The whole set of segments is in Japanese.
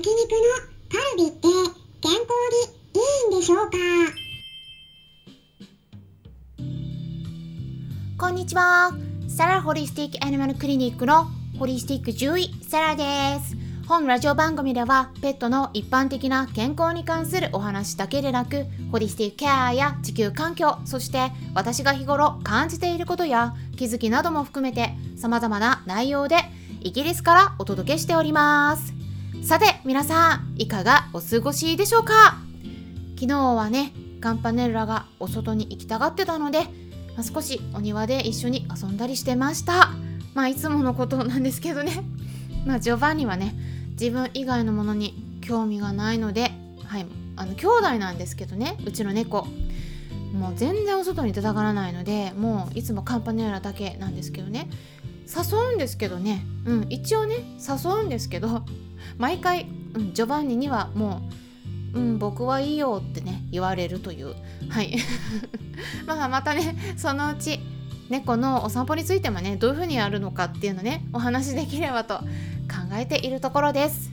焼肉のカルビって健康にいいんでしょうかこんにちは。サラホリスティックアニマルクリニックのホリスティック獣医、サラです。本ラジオ番組ではペットの一般的な健康に関するお話だけでなくホリスティックケアや地球環境そして私が日頃感じていることや気づきなども含めて様々な内容でイギリスからお届けしておりますさて皆さんいかがお過ごしでしょうか？昨日はねカンパネルラがお外に行きたがってたので、まあ、少しお庭で一緒に遊んだりしてました。まあいつものことなんですけどね。まあジョバンニはね自分以外のものに興味がないのではいあの兄弟なんですけどねうちの猫。もう全然お外に出たがらないのでもういつもカンパネラだけなんですけどね。誘うんですけどね、うん、一応ね誘うんですけど毎回、うん、ジョバンニにはもう、うん、僕はいいよってね言われるという。はい。まあまたねそのうち猫のお散歩についてもねどういうふうにやるのかっていうのねお話しできればと考えているところです。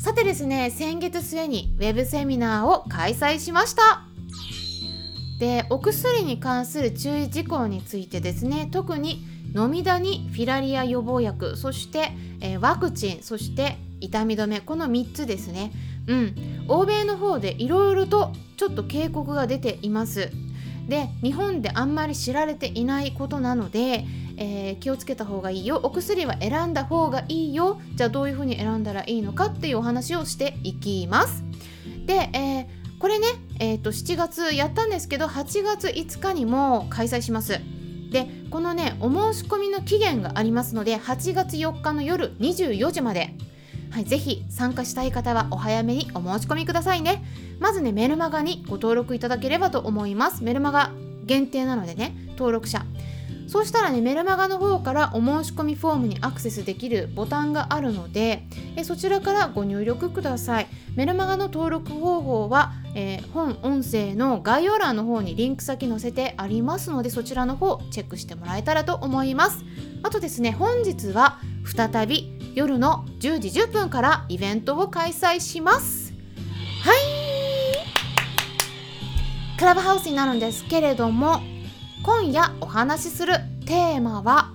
さてですね先月末にウェブセミナーを開催しました。でお薬に関する注意事項についてですね特に飲みダニフィラリア予防薬そして、えー、ワクチンそして痛み止めこの3つですね。うん。欧米の方でいろいろとちょっと警告が出ています。で日本であんまり知られていないことなので、えー、気をつけた方がいいよ。お薬は選んだ方がいいよ。じゃあどういうふうに選んだらいいのかっていうお話をしていきます。で、えー、これね、えーと、7月やったんですけど8月5日にも開催します。でこのねお申し込みの期限がありますので8月4日の夜24時まで。はい、ぜひ参加したい方はお早めにお申し込みくださいね。まずねメルマガにご登録いただければと思います。メルマガ限定なのでね登録者。そうしたらねメルマガの方からお申し込みフォームにアクセスできるボタンがあるのでえそちらからご入力ください。メルマガの登録方法は、えー、本音声の概要欄の方にリンク先載せてありますのでそちらの方チェックしてもらえたらと思います。あとですね本日は再び夜の10時10分からイベントを開催します。はい。クラブハウスになるんですけれども今夜お話しするテーマは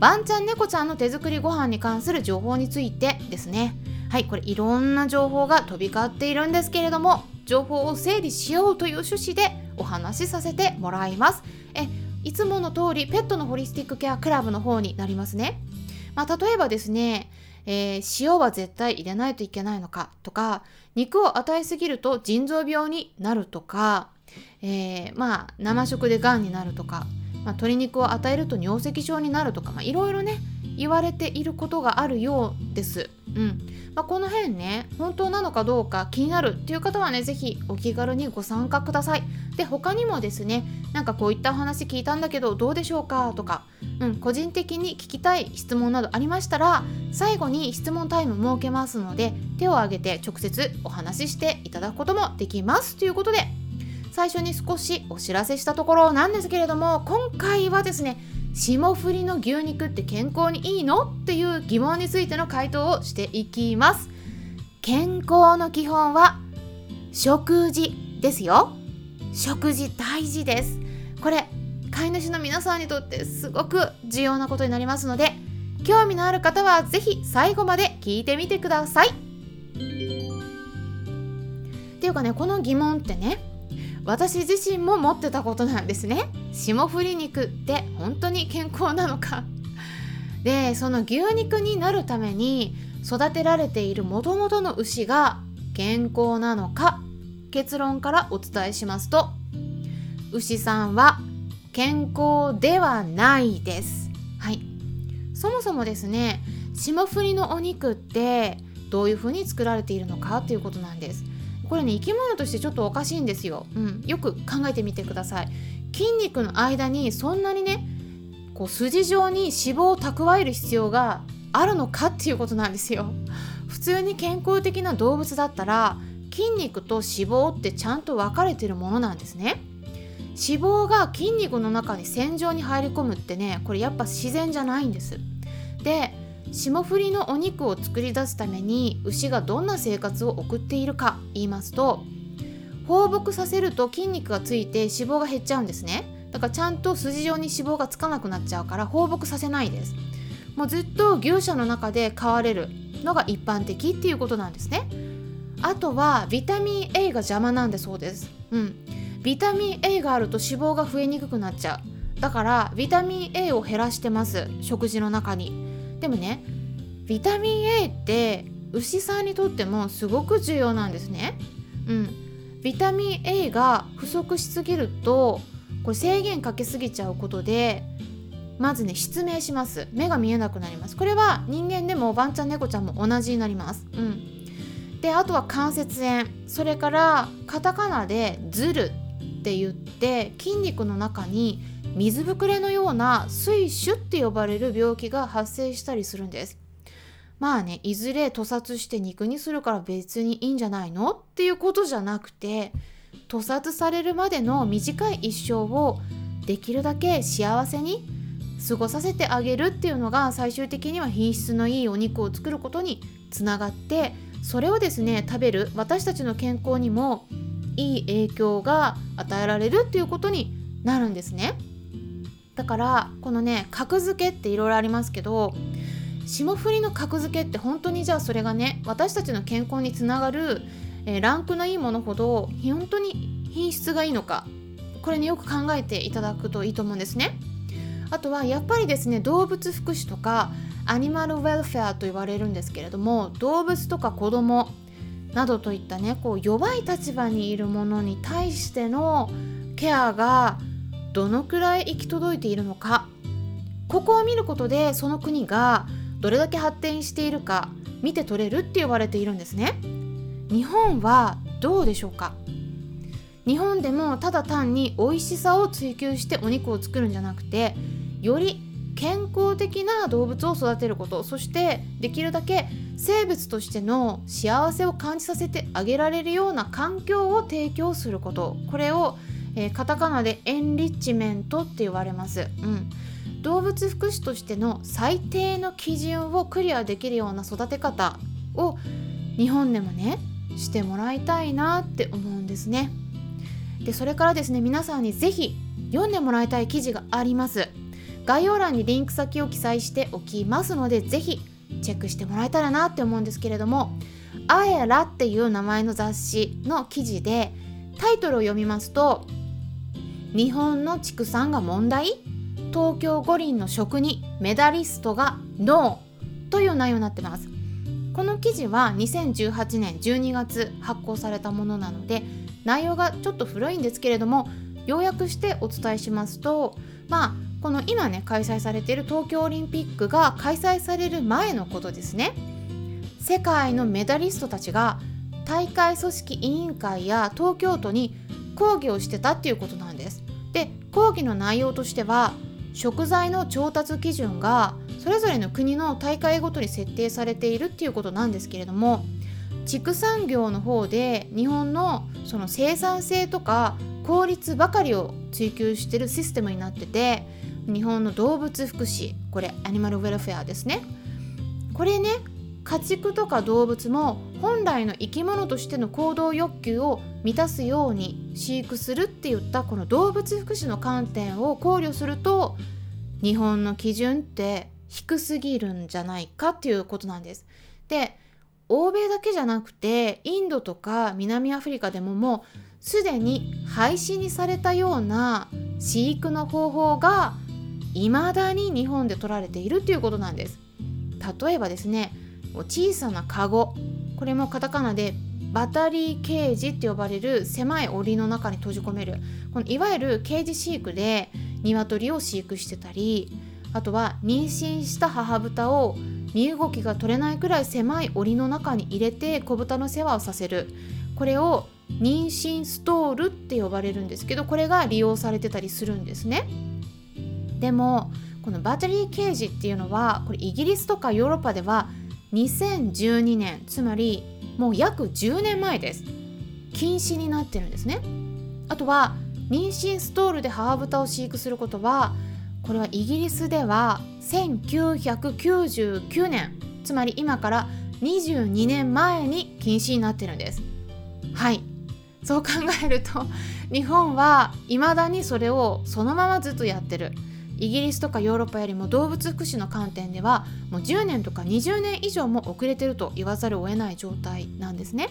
ワンちゃん猫ちゃんの手作りご飯に関する情報についてですね。はいこれいろんな情報が飛び交っているんですけれども情報を整理しようという趣旨でお話しさせてもらいます。えいつもの通りペットのホリスティックケアクラブの方になりますね。まあ、例えばですね、えー、塩は絶対入れないといけないのか？とか肉を与えすぎると腎臓病になるとか、えー、まあ生食でがんになるとか、まあ、鶏肉を与えると尿石症になるとかまあいろいろね言われていることがあるようです。うんまあ、この辺ね本当なのかどうか気になるっていう方はね是非お気軽にご参加ください。で他にもですねなんかこういった話聞いたんだけどどうでしょうかとか、うん、個人的に聞きたい質問などありましたら最後に質問タイム設けますので手を挙げて直接お話ししていただくこともできますということで最初に少しお知らせしたところなんですけれども今回はですね霜降りの牛肉って健康にいいの？っていう疑問についての回答をしていきます。健康の基本は食事ですよ。食事大事です。これ飼い主の皆さんにとってすごく重要なことになりますので興味のある方は是非最後まで聞いてみてください。っていうかねこの疑問ってね私自身も持ってたことなんですね。霜降り肉って本当に健康なのか。でその牛肉になるために育てられているもともとの牛が健康なのか結論からお伝えしますと牛さんは健康ではないです。はい。そもそもですね霜降りのお肉ってどういうふうに作られているのかということなんです。これね生き物としてちょっとおかしいんですよ、うん、よく考えてみてください。筋肉の間にそんなにねこう筋状に脂肪を蓄える必要があるのかっていうことなんですよ。普通に健康的な動物だったら筋肉と脂肪ってちゃんと分かれてるものなんですね。脂肪が筋肉の中に線状に入り込むってねこれやっぱ自然じゃないんです。で霜降りのお肉を作り出すために牛がどんな生活を送っているか言いますと放牧させると筋肉がついて脂肪が減っちゃうんですね。だからちゃんと筋状に脂肪がつかなくなっちゃうから放牧させないです。もうずっと牛舎の中で飼われるのが一般的っていうことなんですね。あとはビタミン A が邪魔なんでそうです。うん。ビタミン A があると脂肪が増えにくくなっちゃう。だからビタミン A を減らしてます食事の中に。でもねビタミン A って牛さんにとってもすごく重要なんですね。うん。ビタミン A が不足しすぎるとこれ制限かけすぎちゃうことでまずね失明します。目が見えなくなります。これは人間でもワンちゃん猫ちゃんも同じになります。うん。であとは関節炎。それからカタカナで「ズル」って言って筋肉の中に水ぶくれのような水腫って呼ばれる病気が発生したりするんです。まあねいずれ屠殺して肉にするから別にいいんじゃないのっていうことじゃなくて屠殺されるまでの短い一生をできるだけ幸せに過ごさせてあげるっていうのが最終的には品質のいいお肉を作ることにつながってそれをですね食べる私たちの健康にもいい影響が与えられるっていうことになるんですね。だからこのね格付けっていろいろありますけど霜降りの格付けって本当にじゃあそれがね私たちの健康につながる、えー、ランクのいいものほど本当に品質がいいのかこれねよく考えていただくといいと思うんですね。あとはやっぱりですね動物福祉とかアニマルウェルフェアと言われるんですけれども動物とか子供などといったねこう弱い立場にいるものに対してのケアがどのくらい行き届いているのか。ここを見ることでその国がどれだけ発展しているか見て取れるって言われているんですね。日本はどうでしょうか。日本でもただ単に美味しさを追求してお肉を作るんじゃなくてより健康的な動物を育てることそしてできるだけ生物としての幸せを感じさせてあげられるような環境を提供すること。これを、えー、カタカナでエンリッチメントって言われます。うん動物福祉としての最低の基準をクリアできるような育て方を日本でもねしてもらいたいなって思うんですね。でそれからですね皆さんに是非読んでもらいたい記事があります。概要欄にリンク先を記載しておきますので是非チェックしてもらえたらなって思うんですけれども「あえら」っていう名前の雑誌の記事でタイトルを読みますと「日本の畜産が問題？東京五輪の食にメダリストがノー。という内容になってます。この記事は2018年12月発行されたものなので内容がちょっと古いんですけれども要約してお伝えしますとまあこの今ね開催されている東京オリンピックが開催される前のことですね。世界のメダリストたちが大会組織委員会や東京都に抗議をしてたっていうことなんです。で抗議の内容としては食材の調達基準がそれぞれの国の大会ごとに設定されているっていうことなんですけれども畜産業の方で日本のその生産性とか効率ばかりを追求してるシステムになってて日本の動物福祉これアニマルウェルフェアですね。これね家畜とか動物も本来の生き物としての行動欲求を満たすように飼育するっていったこの動物福祉の観点を考慮すると日本の基準って低すぎるんじゃないかっていうことなんです。で欧米だけじゃなくてインドとか南アフリカでももうすでに廃止にされたような飼育の方法が未だに日本で取られているっていうことなんです。例えばですね小さなカゴこれもカタカナでバタリーケージって呼ばれる狭い檻の中に閉じ込める。このいわゆるケージ飼育で鶏を飼育してたりあとは妊娠した母豚を身動きが取れないくらい狭い檻の中に入れて子豚の世話をさせる。これを妊娠ストールって呼ばれるんですけどこれが利用されてたりするんですね。でもこのバタリーケージっていうのはこれイギリスとかヨーロッパでは2012年つまりもう約10年前です。禁止になってるんですね。あとは妊娠ストールで母豚を飼育することはこれはイギリスでは1999年つまり今から22年前に禁止になってるんです。はい。そう考えると日本は未だにそれをそのままずっとやってる。イギリスとかヨーロッパよりも動物福祉の観点ではもう10年とか20年以上も遅れてると言わざるを得ない状態なんですね。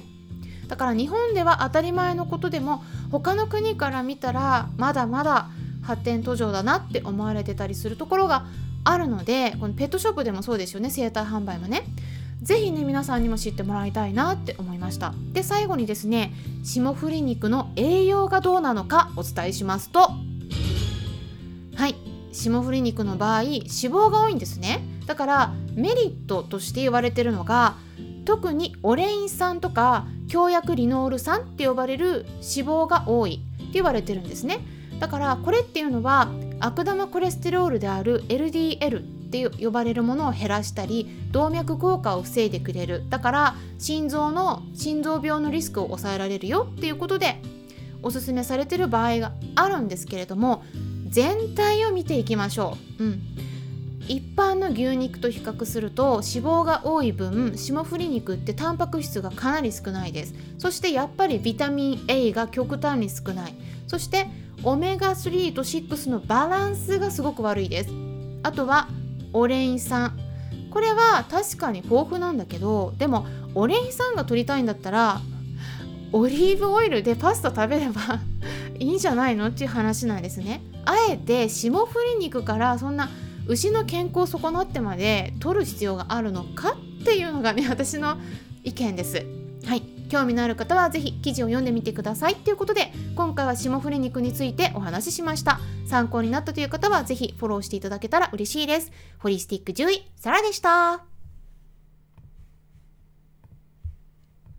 だから日本では当たり前のことでも他の国から見たらまだまだ発展途上だなって思われてたりするところがあるのでこのペットショップでもそうですよね生体販売もね。ぜひね皆さんにも知ってもらいたいなって思いました。で最後にですね霜降り肉の栄養がどうなのかお伝えしますと。はい。霜降り肉の場合脂肪が多いんですね。だからメリットとして言われてるのが特にオレイン酸とか強薬リノール酸って呼ばれる脂肪が多いって言われてるんですね。だからこれっていうのは悪玉コレステロールである LDL って呼ばれるものを減らしたり動脈硬化を防いでくれる。だから心臓の心臓病のリスクを抑えられるよっていうことでおすすめされてる場合があるんですけれども全体を見ていきましょう。うん。一般の牛肉と比較すると脂肪が多い分霜降り肉ってタンパク質がかなり少ないです。そしてやっぱりビタミン A が極端に少ない。そしてオメガ3と6のバランスがすごく悪いです。あとはオレイン酸。これは確かに豊富なんだけどでもオレイン酸が取りたいんだったらオリーブオイルでパスタ食べればいいんじゃないのっていう話なんですね。あえて霜降り肉からそんな牛の健康を損なってまで取る必要があるのかっていうのがね私の意見です。はい。興味のある方はぜひ記事を読んでみてください。ということで今回は霜降り肉についてお話ししました。参考になったという方はぜひフォローしていただけたら嬉しいです。ホリスティック獣医サラでした。